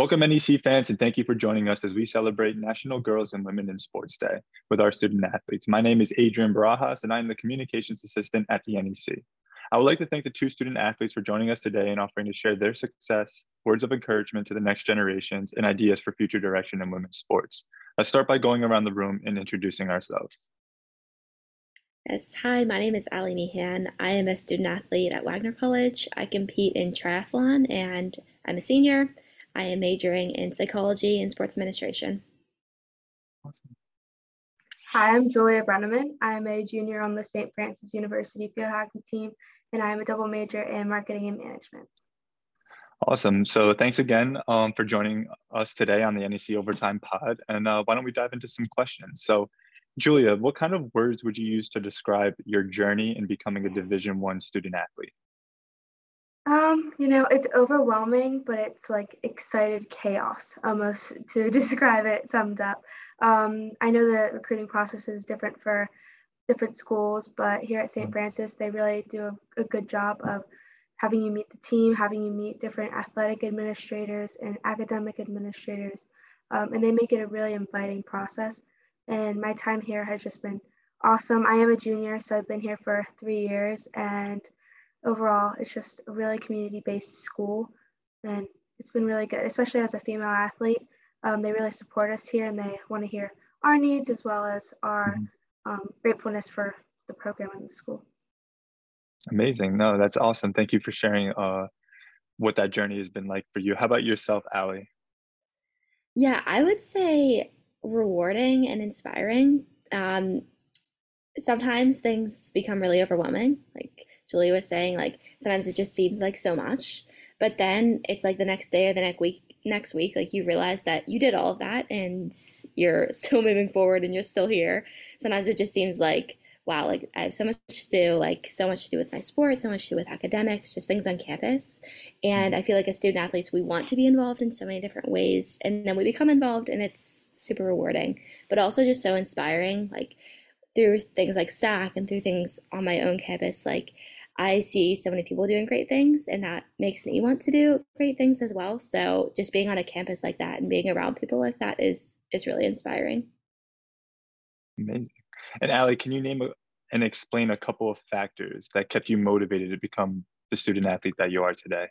Welcome NEC fans and thank you for joining us as we celebrate National Girls and Women in Sports Day with our student athletes. My name is Adrian Barajas and I am the Communications Assistant at the NEC. I would like to thank the two student athletes for joining us today and offering to share their success, words of encouragement to the next generations, and ideas for future direction in women's sports. Let's start by going around the room and introducing ourselves. Yes, hi, my name is Ali Meehan. I am a student athlete at Wagner College. I compete in triathlon and I'm a senior. I am majoring in psychology and sports administration. Awesome. Hi, I'm Julia Brenneman. I'm a junior on the St. Francis University field hockey team, and I am a double major in marketing and management. Awesome. So thanks again um, for joining us today on the NEC Overtime Pod. And uh, why don't we dive into some questions? So, Julia, what kind of words would you use to describe your journey in becoming a Division One student athlete? Um, you know, it's overwhelming, but it's like excited chaos almost to describe it summed up. Um, I know the recruiting process is different for different schools, but here at St. Mm. Francis, they really do a, a good job of having you meet the team, having you meet different athletic administrators and academic administrators, um, and they make it a really inviting process. And my time here has just been awesome. I am a junior, so I've been here for three years, and overall, it's just a really community-based school, and it's been really good, especially as a female athlete. Um, they really support us here, and they want to hear our needs as well as our mm-hmm. um, gratefulness for the program in the school. Amazing. No, that's awesome. Thank you for sharing uh, what that journey has been like for you. How about yourself, Allie? Yeah, I would say rewarding and inspiring. Um, sometimes things become really overwhelming. Like Julie was saying, like sometimes it just seems like so much. But then it's like the next day or the next week, next week, like you realize that you did all of that and you're still moving forward and you're still here. Sometimes it just seems like, wow, like I have so much to do, like so much to do with my sport, so much to do with academics, just things on campus. And I feel like as student athletes, we want to be involved in so many different ways. And then we become involved and it's super rewarding, but also just so inspiring. Like through things like SAC and through things on my own campus, like I see so many people doing great things, and that makes me want to do great things as well. So just being on a campus like that and being around people like that is is really inspiring. Amazing. And Allie, can you name a, and explain a couple of factors that kept you motivated to become the student athlete that you are today?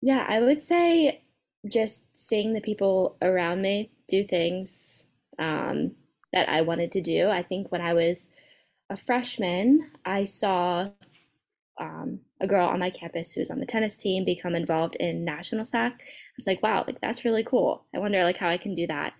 Yeah, I would say just seeing the people around me do things um, that I wanted to do. I think when I was a freshman, I saw um, a girl on my campus who was on the tennis team become involved in national SAC. I was like, wow, like that's really cool. I wonder like how I can do that.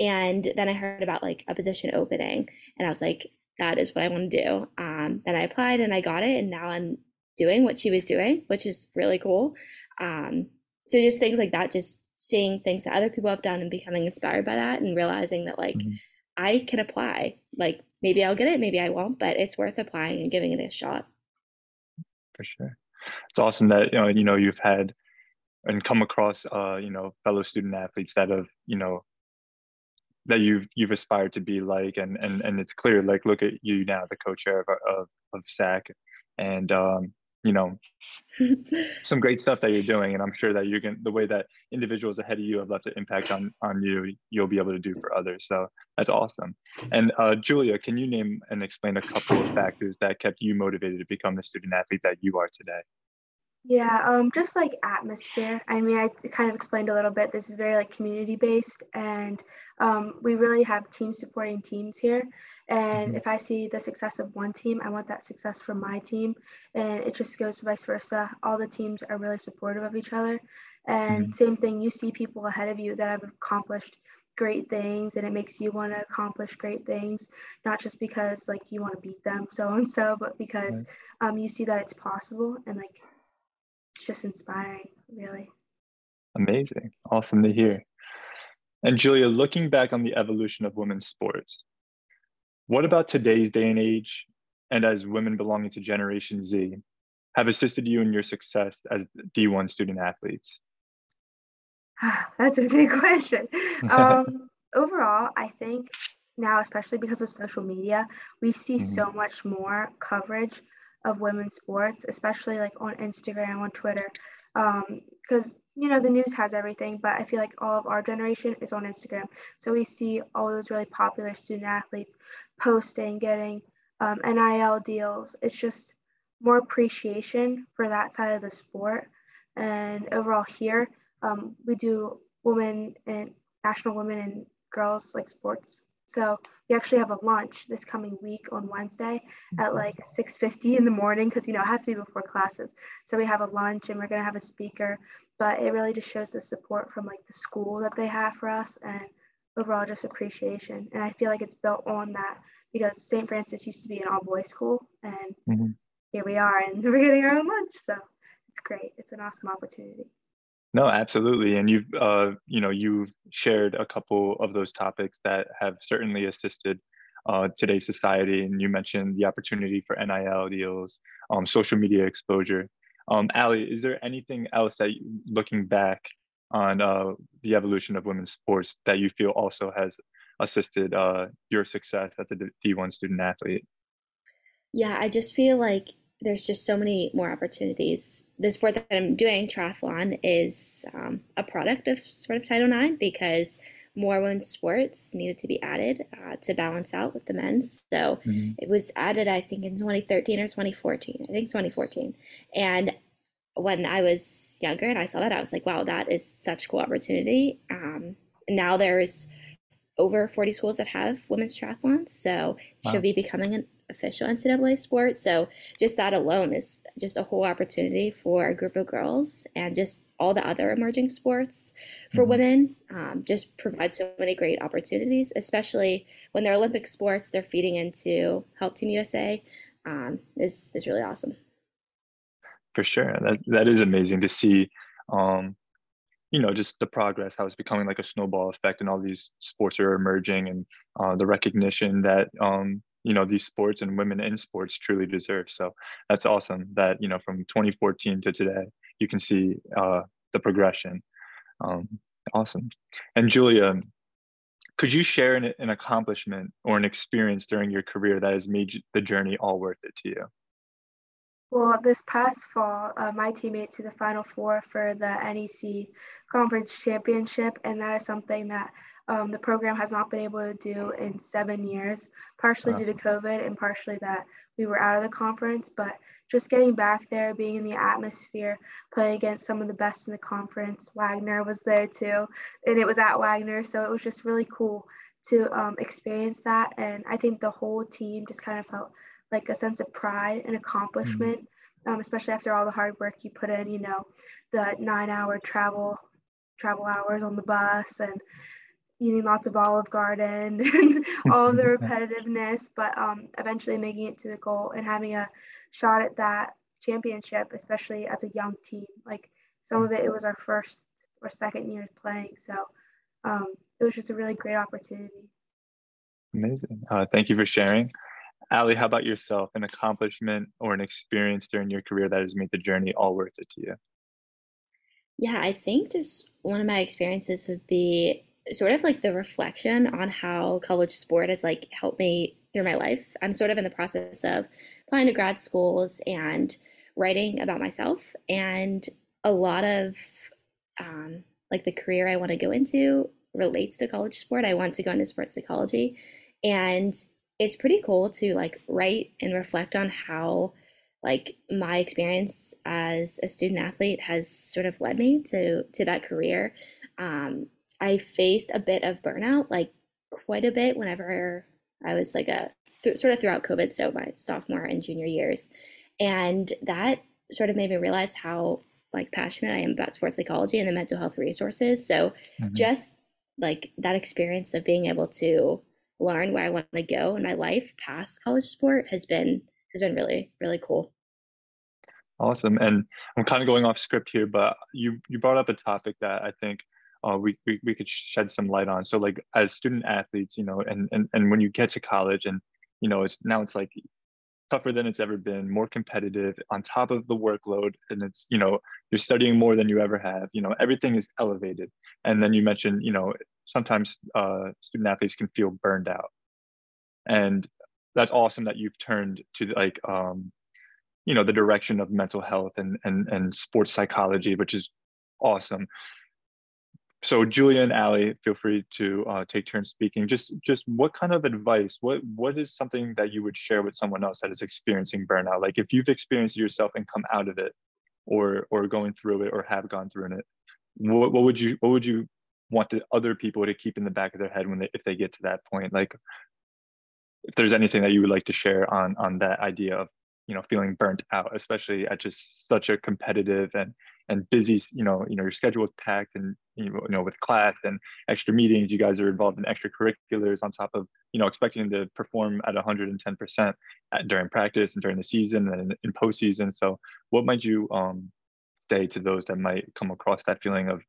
And then I heard about like a position opening, and I was like, that is what I want to do. Um, then I applied and I got it, and now I'm doing what she was doing, which is really cool. Um, so just things like that, just seeing things that other people have done and becoming inspired by that, and realizing that like mm-hmm. I can apply. Like maybe I'll get it, maybe I won't, but it's worth applying and giving it a shot. For sure. It's awesome that you know, you know, you've had and come across uh, you know, fellow student athletes that have, you know, that you've you've aspired to be like and and and it's clear like look at you now the co-chair of of, of SAC and um you know some great stuff that you're doing and i'm sure that you're going the way that individuals ahead of you have left an impact on on you you'll be able to do for others. So that's awesome. And uh, julia can you name and explain a couple of factors that kept you motivated to become the student athlete that you are today? Yeah um just like atmosphere. I mean i kind of explained a little bit. This is very like community based and um, we really have team supporting teams here and mm-hmm. if I see the success of one team, I want that success for my team. And it just goes vice versa. All the teams are really supportive of each other. And mm-hmm. same thing, you see people ahead of you that have accomplished great things and it makes you want to accomplish great things, not just because like you want to beat them so and so, but because right. um, you see that it's possible and like it's just inspiring, really. Amazing. Awesome to hear. And Julia, looking back on the evolution of women's sports, what about today's day and age, and as women belonging to Generation Z, have assisted you in your success as D1 student athletes? That's a big question. Um, overall, I think now, especially because of social media, we see mm-hmm. so much more coverage of women's sports, especially like on Instagram, on Twitter. Because um, you know, the news has everything, but I feel like all of our generation is on Instagram. So we see all those really popular student athletes posting, getting um, NIL deals. It's just more appreciation for that side of the sport. And overall, here um, we do women and national women and girls like sports. So we actually have a lunch this coming week on Wednesday at like 6:50 in the morning because you know it has to be before classes. So we have a lunch and we're gonna have a speaker but it really just shows the support from like the school that they have for us and overall just appreciation. And I feel like it's built on that because St. Francis used to be an all boys school and mm-hmm. here we are and we're getting our own lunch. So it's great. It's an awesome opportunity. No, absolutely. And you've, uh, you know, you've shared a couple of those topics that have certainly assisted uh, today's society. And you mentioned the opportunity for NIL deals, um, social media exposure. Um, Ali, is there anything else that, you, looking back on uh, the evolution of women's sports, that you feel also has assisted uh, your success as a D1 student athlete? Yeah, I just feel like there's just so many more opportunities. The sport that I'm doing, triathlon, is um, a product of sort of Title IX because more women's sports needed to be added uh, to balance out with the men's. So mm-hmm. it was added, I think, in 2013 or 2014. I think 2014. And when I was younger and I saw that, I was like, wow, that is such a cool opportunity. Um, now there's over 40 schools that have women's triathlons. So wow. should be becoming an official NCAA sport. So just that alone is just a whole opportunity for a group of girls and just all the other emerging sports for mm-hmm. women. Um, just provide so many great opportunities, especially when they're Olympic sports. They're feeding into Help Team USA. Um, is is really awesome. For sure, that that is amazing to see. Um, you know just the progress how it's becoming like a snowball effect and all these sports are emerging and uh, the recognition that um, you know these sports and women in sports truly deserve. So that's awesome that you know from 2014 to today you can see uh, the progression. Um, awesome. And julia could you share an, an accomplishment or an experience during your career that has made the journey all worth it to you well, this past fall, uh, my team made to the Final Four for the NEC Conference Championship, and that is something that um, the program has not been able to do in seven years, partially due to COVID and partially that we were out of the conference. But just getting back there, being in the atmosphere, playing against some of the best in the conference. Wagner was there too, and it was at Wagner, so it was just really cool to um, experience that. And I think the whole team just kind of felt like a sense of pride and accomplishment, mm-hmm. um, especially after all the hard work you put in. You know, the nine-hour travel travel hours on the bus and eating lots of Olive Garden and all of the repetitiveness, but um, eventually making it to the goal and having a shot at that championship, especially as a young team. Like some of it, it was our first or second year playing, so um, it was just a really great opportunity. Amazing. Uh, thank you for sharing. Ali, how about yourself? An accomplishment or an experience during your career that has made the journey all worth it to you? Yeah, I think just one of my experiences would be sort of like the reflection on how college sport has like helped me through my life. I'm sort of in the process of applying to grad schools and writing about myself and a lot of um, like the career I want to go into relates to college sport. I want to go into sports psychology and it's pretty cool to like write and reflect on how like my experience as a student athlete has sort of led me to to that career um, I faced a bit of burnout, like quite a bit whenever I was like a th- sort of throughout COVID, so my sophomore and junior years. And that sort of made me realize how like passionate I am about sports psychology and the mental health resources. So mm-hmm. just like that experience of being able to learn where I want to go in my life past college sport has been has been really really cool. Awesome. And I'm kind of going off script here, but you you brought up a topic that I think uh, we, we, we could shed some light on. So like as student athletes, you know, and, and, and when you get to college and, you know, it's now it's like tougher than it's ever been, more competitive on top of the workload. And it's, you know, you're studying more than you ever have, you know, everything is elevated. And then you mentioned, you know, sometimes uh, student athletes can feel burned out. And that's awesome that you've turned to like, um, you know, the direction of mental health and, and, and sports psychology, which is awesome. So Julia and Allie, feel free to uh, take turns speaking. Just, just what kind of advice? What, what is something that you would share with someone else that is experiencing burnout? Like if you've experienced it yourself and come out of it, or or going through it, or have gone through it, what, what would you, what would you want other people to keep in the back of their head when they, if they get to that point? Like, if there's anything that you would like to share on on that idea of you know feeling burnt out especially at just such a competitive and and busy you know you know your schedule is packed and you know with class and extra meetings you guys are involved in extracurriculars on top of you know expecting to perform at 110% at, during practice and during the season and in, in postseason. So what might you um say to those that might come across that feeling of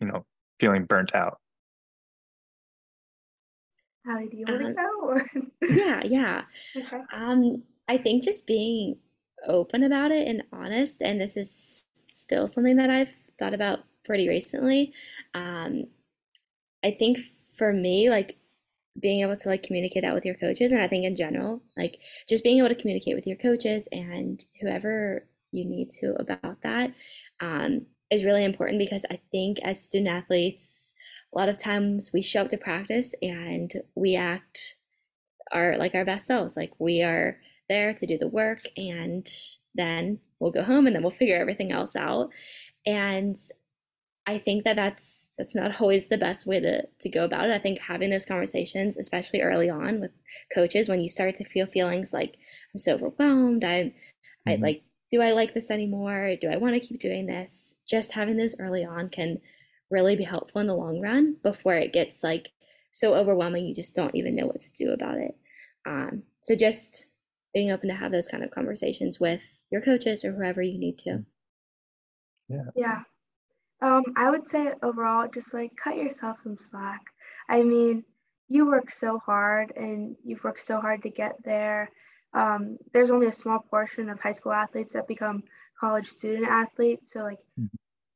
you know feeling burnt out? How do you want to go? yeah yeah. Okay. um I think just being open about it and honest, and this is still something that I've thought about pretty recently. Um, I think for me, like being able to like communicate that with your coaches, and I think in general, like just being able to communicate with your coaches and whoever you need to about that um, is really important because I think as student athletes, a lot of times we show up to practice and we act our like our best selves, like we are there to do the work and then we'll go home and then we'll figure everything else out. And i think that that's that's not always the best way to, to go about it. I think having those conversations especially early on with coaches when you start to feel feelings like i'm so overwhelmed. I mm-hmm. i like do i like this anymore? Do i want to keep doing this? Just having those early on can really be helpful in the long run before it gets like so overwhelming you just don't even know what to do about it. Um, so just being open to have those kind of conversations with your coaches or whoever you need to. Yeah. Yeah. Um, I would say overall, just like cut yourself some slack. I mean, you work so hard and you've worked so hard to get there. Um, there's only a small portion of high school athletes that become college student athletes. So, like, mm-hmm.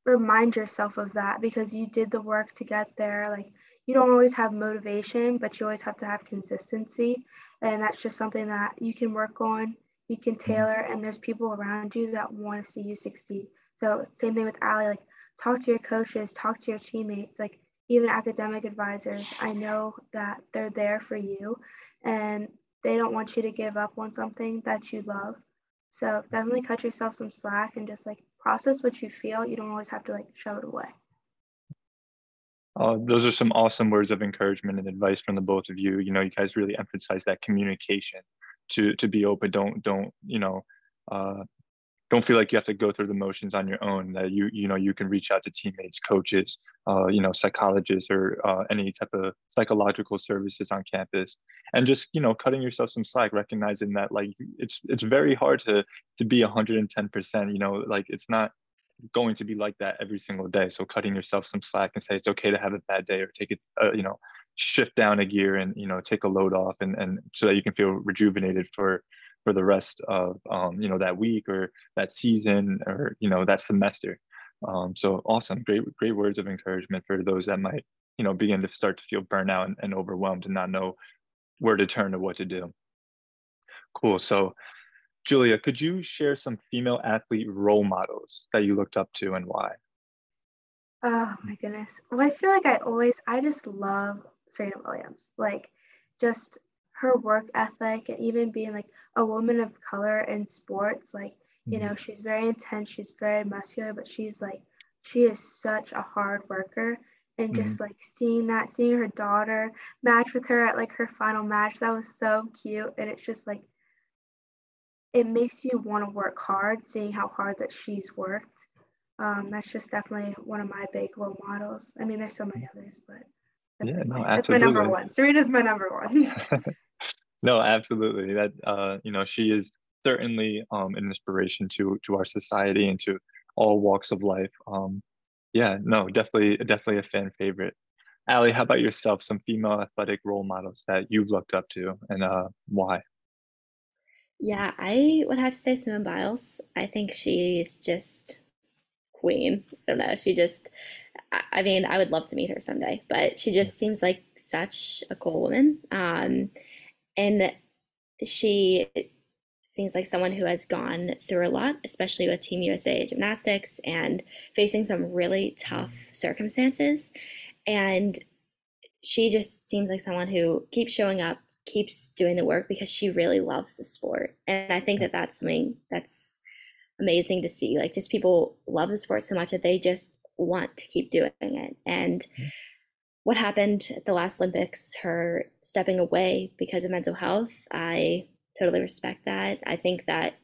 remind yourself of that because you did the work to get there. Like, you don't always have motivation, but you always have to have consistency. And that's just something that you can work on, you can mm-hmm. tailor, and there's people around you that want to see you succeed. So, same thing with Allie, like talk to your coaches, talk to your teammates, like even academic advisors. I know that they're there for you and they don't want you to give up on something that you love. So, definitely cut yourself some slack and just like process what you feel. You don't always have to like shove it away. Uh, those are some awesome words of encouragement and advice from the both of you. You know, you guys really emphasize that communication to to be open. Don't don't you know, uh, don't feel like you have to go through the motions on your own. That you you know you can reach out to teammates, coaches, uh, you know, psychologists, or uh, any type of psychological services on campus, and just you know cutting yourself some slack, recognizing that like it's it's very hard to to be 110 percent. You know, like it's not going to be like that every single day. So cutting yourself some slack and say it's okay to have a bad day or take it, uh, you know, shift down a gear and you know take a load off and and so that you can feel rejuvenated for for the rest of um, you know that week or that season or you know that semester. Um, so awesome, great great words of encouragement for those that might you know begin to start to feel burnout and, and overwhelmed and not know where to turn or what to do. Cool. So Julia, could you share some female athlete role models that you looked up to and why? Oh my goodness. Well, I feel like I always, I just love Serena Williams. Like, just her work ethic and even being like a woman of color in sports. Like, you know, mm-hmm. she's very intense, she's very muscular, but she's like, she is such a hard worker. And just mm-hmm. like seeing that, seeing her daughter match with her at like her final match, that was so cute. And it's just like, it makes you want to work hard, seeing how hard that she's worked. Um, that's just definitely one of my big role models. I mean, there's so many others, but that's, yeah, no, my, that's my number one. Serena's my number one. no, absolutely. That uh, you know, she is certainly um, an inspiration to to our society and to all walks of life. Um, yeah, no, definitely, definitely a fan favorite. Allie, how about yourself? Some female athletic role models that you've looked up to, and uh, why? Yeah, I would have to say Simone Biles. I think she's just queen. I don't know. She just, I mean, I would love to meet her someday, but she just seems like such a cool woman. Um, and she seems like someone who has gone through a lot, especially with Team USA gymnastics and facing some really tough circumstances. And she just seems like someone who keeps showing up, keeps doing the work because she really loves the sport. And I think that that's something that's amazing to see. Like, just people love the sport so much that they just want to keep doing it. And mm-hmm. what happened at the last Olympics, her stepping away because of mental health, I totally respect that. I think that,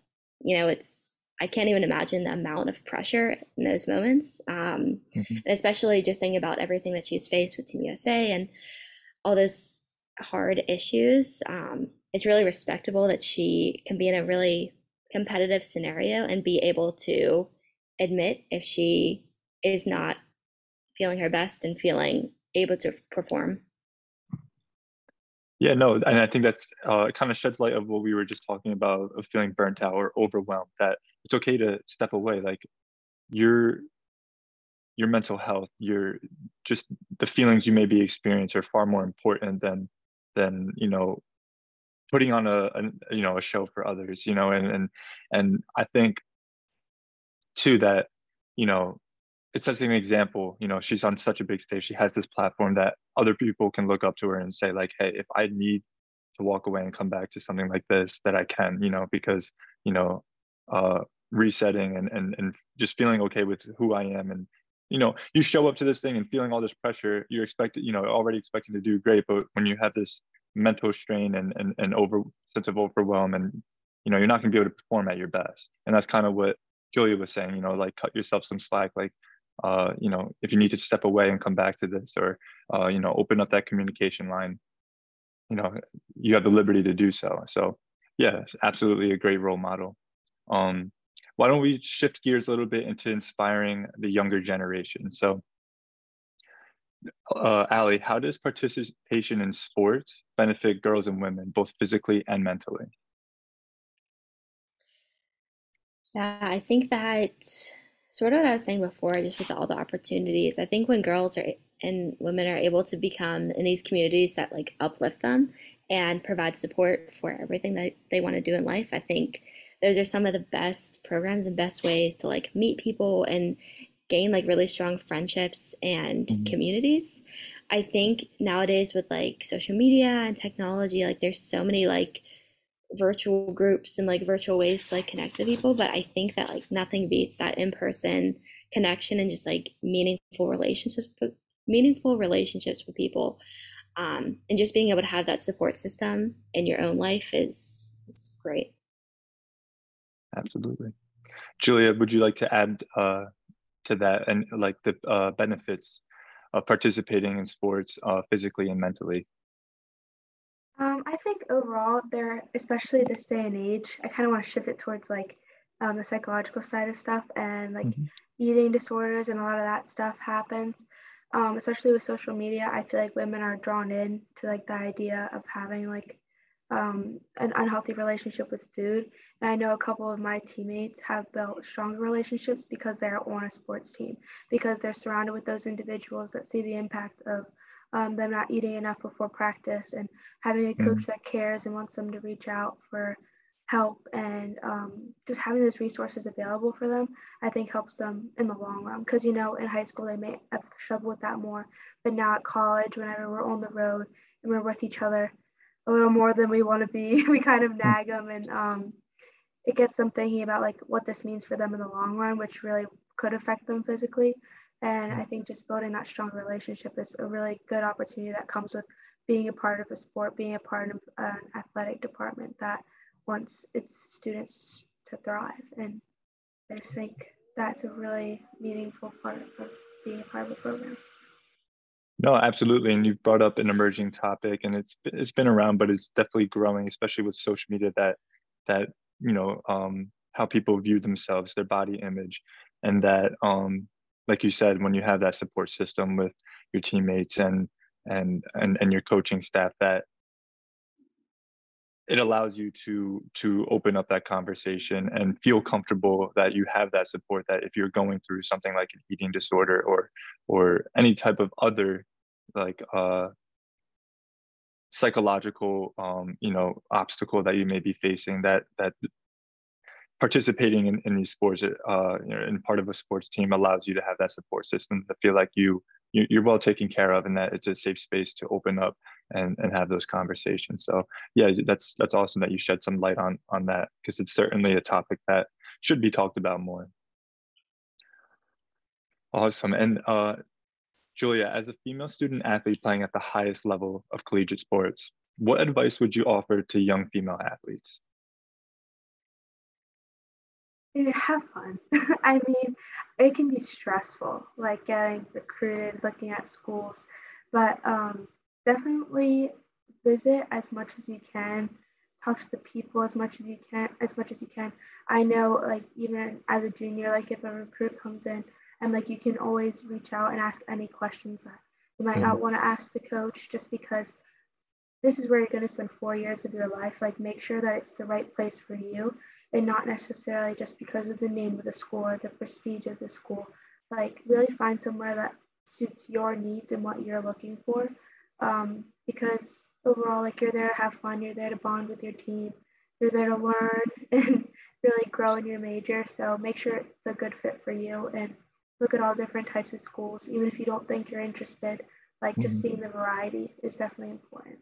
you know, it's, I can't even imagine the amount of pressure in those moments. Um, mm-hmm. And especially just thinking about everything that she's faced with Team USA and all those hard issues. Um, it's really respectable that she can be in a really competitive scenario and be able to admit if she is not feeling her best and feeling able to perform. Yeah, no, and I think that's uh, kind of sheds light of what we were just talking about of feeling burnt out or overwhelmed. That it's okay to step away. Like your your mental health, your just the feelings you may be experiencing are far more important than than you know putting on a, a you know a show for others. You know, and and and I think too that you know it sets an example you know she's on such a big stage she has this platform that other people can look up to her and say like hey if i need to walk away and come back to something like this that i can you know because you know uh resetting and and, and just feeling okay with who i am and you know you show up to this thing and feeling all this pressure you're expected you know already expecting to do great but when you have this mental strain and and, and over sense of overwhelm and you know you're not going to be able to perform at your best. And that's kind of what julia was saying you know like cut yourself some slack like uh, you know, if you need to step away and come back to this or, uh, you know, open up that communication line, you know, you have the liberty to do so. So yeah, absolutely a great role model. Um, why don't we shift gears a little bit into inspiring the younger generation? So uh, Ali, how does participation in sports benefit girls and women, both physically and mentally? Yeah, I think that sort of what I was saying before, just with all the opportunities. I think when girls are and women are able to become in these communities that like uplift them and provide support for everything that they want to do in life, I think those are some of the best programs and best ways to like meet people and gain like really strong friendships and mm-hmm. communities. I think nowadays with like social media and technology, like there's so many like virtual groups and like virtual ways to like connect to people but i think that like nothing beats that in-person connection and just like meaningful relationships meaningful relationships with people. Um, and just being able to have that support system in your own life is is great. Absolutely. Julia would you like to add uh, to that and like the uh, benefits of participating in sports uh, physically and mentally um, I think overall, there, especially this day and age, I kind of want to shift it towards like um, the psychological side of stuff and like mm-hmm. eating disorders and a lot of that stuff happens. Um, especially with social media, I feel like women are drawn in to like the idea of having like um, an unhealthy relationship with food. And I know a couple of my teammates have built stronger relationships because they're on a sports team, because they're surrounded with those individuals that see the impact of um, them not eating enough before practice and having a coach mm. that cares and wants them to reach out for help and um, just having those resources available for them i think helps them in the long run because you know in high school they may have struggled with that more but now at college whenever we're on the road and we're with each other a little more than we want to be we kind of nag them and um, it gets them thinking about like what this means for them in the long run which really could affect them physically and I think just building that strong relationship is a really good opportunity that comes with being a part of a sport, being a part of an athletic department that wants its students to thrive. And I just think that's a really meaningful part of being a part of a program. No, absolutely. And you brought up an emerging topic and it's it's been around, but it's definitely growing, especially with social media that that, you know, um, how people view themselves, their body image, and that um, like you said, when you have that support system with your teammates and and and, and your coaching staff, that it allows you to to open up that conversation and feel comfortable that you have that support that if you're going through something like an eating disorder or or any type of other like uh psychological um, you know obstacle that you may be facing that that participating in, in these sports uh, you know, in part of a sports team allows you to have that support system to feel like you, you you're well taken care of and that it's a safe space to open up and and have those conversations. So yeah that's that's awesome that you shed some light on on that because it's certainly a topic that should be talked about more. Awesome. And uh Julia, as a female student athlete playing at the highest level of collegiate sports, what advice would you offer to young female athletes? Have fun. I mean, it can be stressful, like getting recruited, looking at schools, but um, definitely visit as much as you can. Talk to the people as much as you can. As much as you can. I know, like even as a junior, like if a recruit comes in, and like you can always reach out and ask any questions that you might not mm-hmm. want to ask the coach just because this is where you're going to spend four years of your life like make sure that it's the right place for you and not necessarily just because of the name of the school or the prestige of the school like really find somewhere that suits your needs and what you're looking for um, because overall like you're there to have fun you're there to bond with your team you're there to learn and really grow in your major so make sure it's a good fit for you and look at all different types of schools, even if you don't think you're interested. Like just mm-hmm. seeing the variety is definitely important.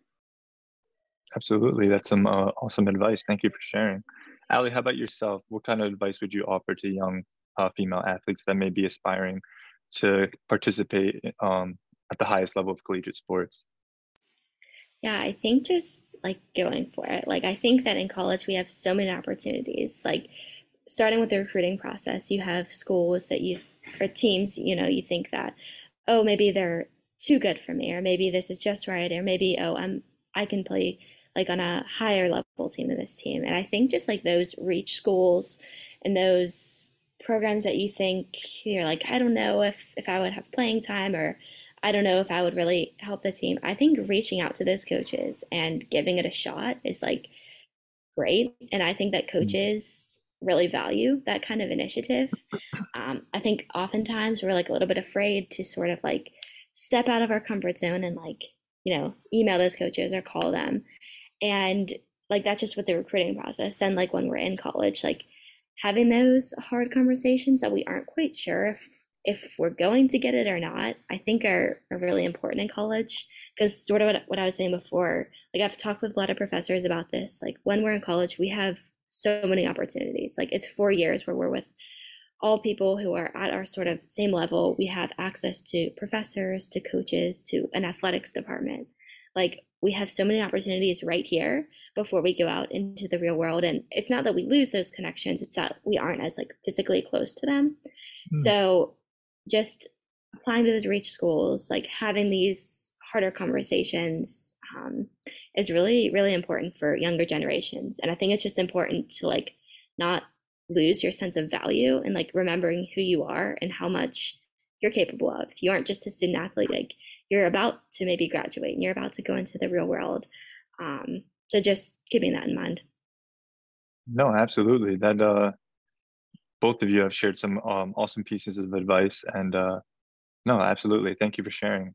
Absolutely, that's some uh, awesome advice. Thank you for sharing. Ali, how about yourself? What kind of advice would you offer to young uh, female athletes that may be aspiring to participate um, at the highest level of collegiate sports? Yeah, I think just like going for it. Like I think that in college we have so many opportunities. Like starting with the recruiting process, you have schools that you or teams, you know, you think that, oh, maybe they're too good for me, or maybe this is just right, or maybe, oh, I'm I can play like on a higher level team than this team. And I think just like those reach schools and those programs that you think you're like, I don't know if if I would have playing time or I don't know if I would really help the team. I think reaching out to those coaches and giving it a shot is like great. And I think that mm. coaches really value that kind of initiative. Um, I think oftentimes we're like a little bit afraid to sort of like step out of our comfort zone and like, you know, email those coaches or call them. And like that's just with the recruiting process. Then like when we're in college, like having those hard conversations that we aren't quite sure if if we're going to get it or not, I think are, are really important in college. Because sort of what, what I was saying before, like I've talked with a lot of professors about this. Like when we're in college, we have so many opportunities. Like it's four years where we're with all people who are at our sort of same level. We have access to professors, to coaches, to an athletics department. Like we have so many opportunities right here before we go out into the real world. And it's not that we lose those connections, it's that we aren't as like physically close to them. Mm. So just applying to those reach schools, like having these harder conversations um, is really really important for younger generations and i think it's just important to like not lose your sense of value and like remembering who you are and how much you're capable of you aren't just a student athlete like you're about to maybe graduate and you're about to go into the real world um, so just keeping that in mind no absolutely that uh both of you have shared some um, awesome pieces of advice and uh no absolutely thank you for sharing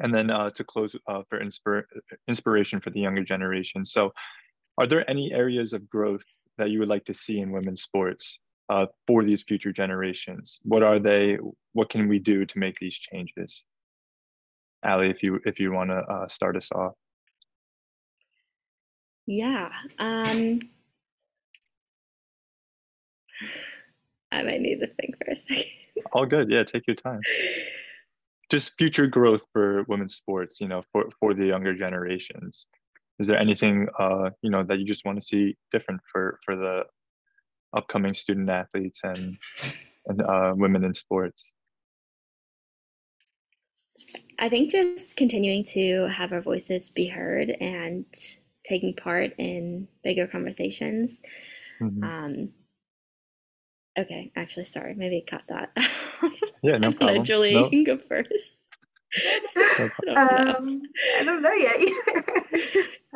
and then uh, to close uh, for inspir- inspiration for the younger generation. So, are there any areas of growth that you would like to see in women's sports uh, for these future generations? What are they? What can we do to make these changes? Ali, if you if you want to uh, start us off. Yeah. Um, I might need to think for a second. All good. Yeah, take your time just future growth for women's sports, you know, for, for the younger generations. Is there anything, uh, you know, that you just want to see different for, for the upcoming student athletes and, and uh, women in sports? I think just continuing to have our voices be heard and taking part in bigger conversations. Mm-hmm. Um, okay, actually, sorry, maybe I cut that. Yeah, no problem. Julie, no. you can go first. I don't, um, I don't know yet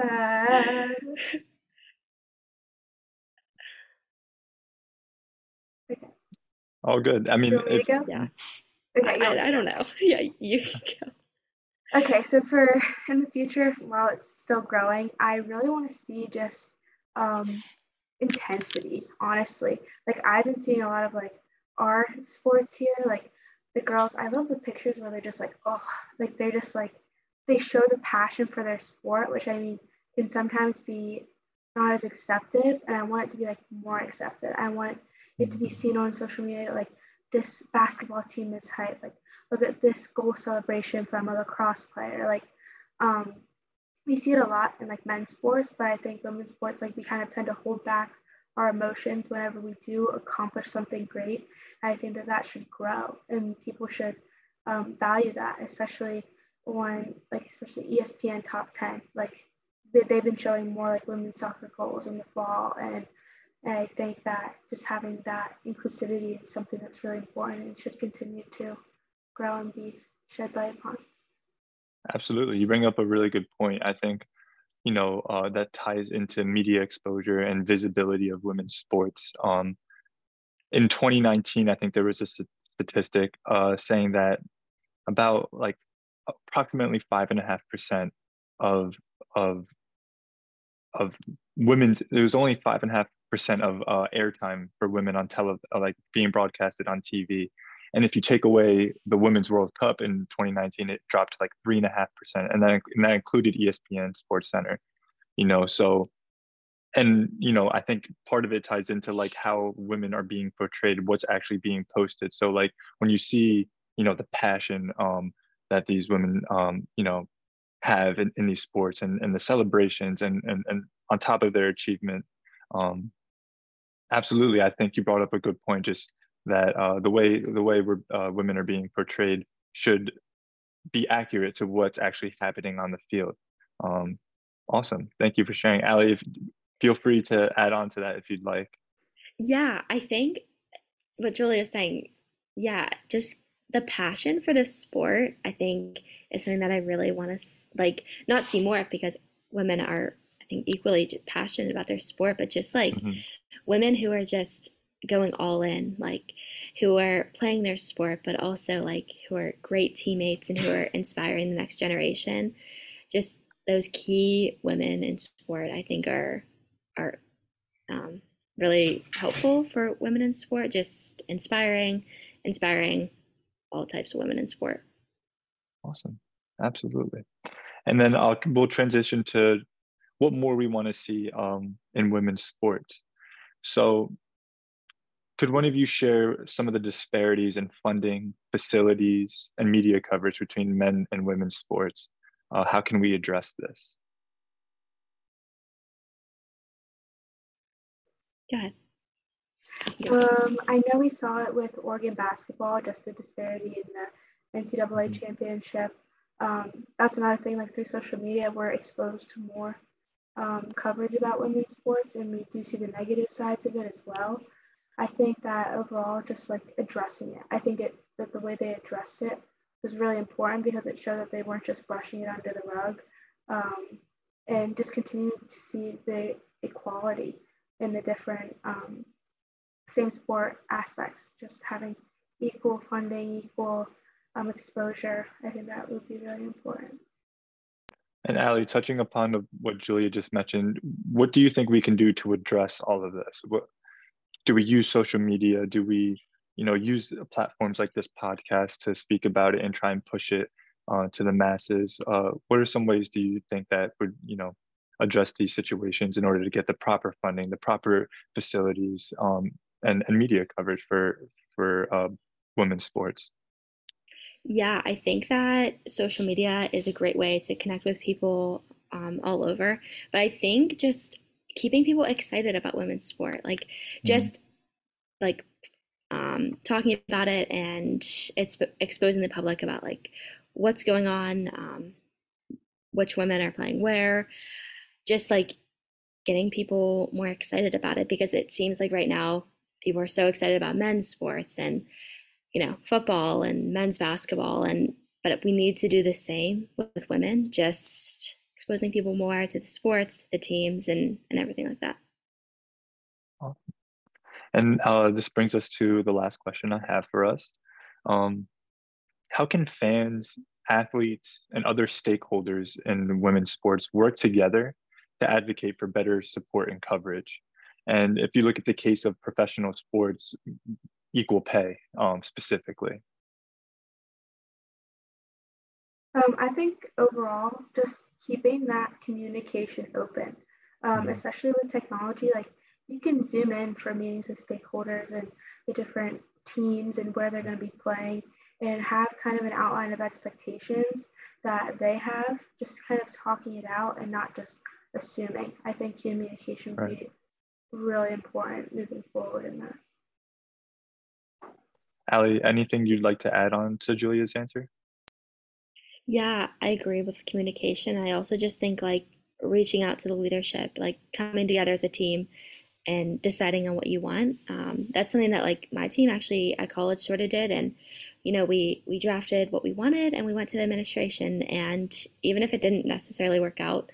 uh. All good. I mean, if, yeah. Okay, I, I, I, don't know. Yeah, you can go. Okay, so for in the future, while it's still growing, I really want to see just um, intensity. Honestly, like I've been seeing a lot of like our sports here, like the girls. I love the pictures where they're just like, oh, like they're just like they show the passion for their sport, which I mean can sometimes be not as accepted, and I want it to be like more accepted. I want it to be seen on social media like this basketball team is hype, like look at this goal celebration from a lacrosse player. Like, um, we see it a lot in like men's sports, but I think women's sports, like we kind of tend to hold back our emotions whenever we do accomplish something great. I think that that should grow and people should um, value that, especially on like especially ESPN top 10. Like they've been showing more like women's soccer goals in the fall and and I think that just having that inclusivity is something that's really important and should continue to grow and be shed light upon. Absolutely. You bring up a really good point. I think, you know, uh, that ties into media exposure and visibility of women's sports. Um, in 2019, I think there was a statistic uh, saying that about like approximately five and a half percent of of of women's it was only five and a half percent of uh, airtime for women on tele like being broadcasted on TV and if you take away the Women's World Cup in 2019, it dropped to like three and a half percent, and that and that included ESPN SportsCenter. You know, so and you know, I think part of it ties into like how women are being portrayed, what's actually being posted. So like when you see, you know, the passion um, that these women, um, you know, have in, in these sports and, and the celebrations and, and and on top of their achievement, um, absolutely, I think you brought up a good point. Just that uh, the way the way uh, women are being portrayed should be accurate to what's actually happening on the field. Um, awesome, thank you for sharing, Ali. If, feel free to add on to that if you'd like. Yeah, I think what Julia is saying. Yeah, just the passion for this sport. I think is something that I really want to like not see more of because women are think equally passionate about their sport, but just like mm-hmm. women who are just going all in, like who are playing their sport, but also like who are great teammates and who are inspiring the next generation. Just those key women in sport, I think, are are um, really helpful for women in sport. Just inspiring, inspiring all types of women in sport. Awesome, absolutely. And then I'll, we'll transition to what more we want to see um, in women's sports. So could one of you share some of the disparities in funding, facilities, and media coverage between men and women's sports? Uh, how can we address this? Go ahead. Um, I know we saw it with Oregon basketball, just the disparity in the NCAA mm-hmm. championship. Um, that's another thing, like through social media, we're exposed to more um, coverage about women's sports, and we do see the negative sides of it as well. I think that overall, just like addressing it, I think it that the way they addressed it was really important because it showed that they weren't just brushing it under the rug, um, and just continuing to see the equality in the different um, same sport aspects, just having equal funding, equal um, exposure. I think that would be really important. And Ali, touching upon the, what Julia just mentioned, what do you think we can do to address all of this? What do we use social media? Do we, you know, use platforms like this podcast to speak about it and try and push it uh, to the masses? Uh, what are some ways do you think that would, you know, address these situations in order to get the proper funding, the proper facilities, um, and, and media coverage for for uh, women's sports? Yeah, I think that social media is a great way to connect with people um, all over. But I think just keeping people excited about women's sport like mm-hmm. just like um, talking about it and it's exposing the public about like what's going on um, which women are playing where just like getting people more excited about it because it seems like right now people are so excited about men's sports and you know football and men's basketball and but we need to do the same with women just exposing people more to the sports, the teams, and and everything like that. And uh, this brings us to the last question I have for us. Um, how can fans athletes, and other stakeholders in women's sports work together to advocate for better support and coverage. And if you look at the case of professional sports, equal pay um, specifically. Um, I think overall, just keeping that communication open, um, mm-hmm. especially with technology, like you can zoom in for meetings with stakeholders and the different teams and where they're going to be playing and have kind of an outline of expectations that they have, just kind of talking it out and not just assuming. I think communication would right. be really important moving forward in that. Ali, anything you'd like to add on to Julia's answer? Yeah, I agree with communication. I also just think like reaching out to the leadership, like coming together as a team and deciding on what you want. Um, that's something that like my team actually at college sort of did. And, you know, we, we drafted what we wanted and we went to the administration. And even if it didn't necessarily work out,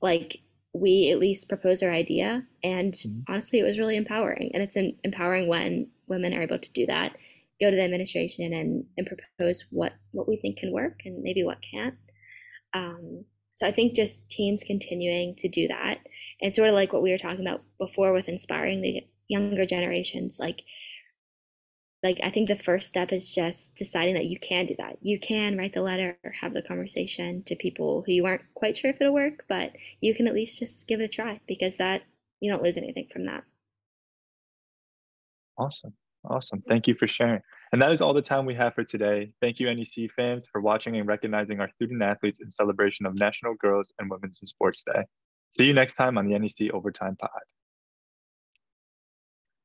like we at least proposed our idea. And mm-hmm. honestly, it was really empowering. And it's empowering when women are able to do that go to the administration and, and propose what, what we think can work and maybe what can't. Um, so I think just teams continuing to do that and sort of like what we were talking about before with inspiring the younger generations, like like I think the first step is just deciding that you can do that. You can write the letter or have the conversation to people who you aren't quite sure if it'll work, but you can at least just give it a try because that you don't lose anything from that. Awesome. Awesome. Thank you for sharing. And that is all the time we have for today. Thank you, NEC fans, for watching and recognizing our student athletes in celebration of National Girls and Women's in Sports Day. See you next time on the NEC Overtime Pod.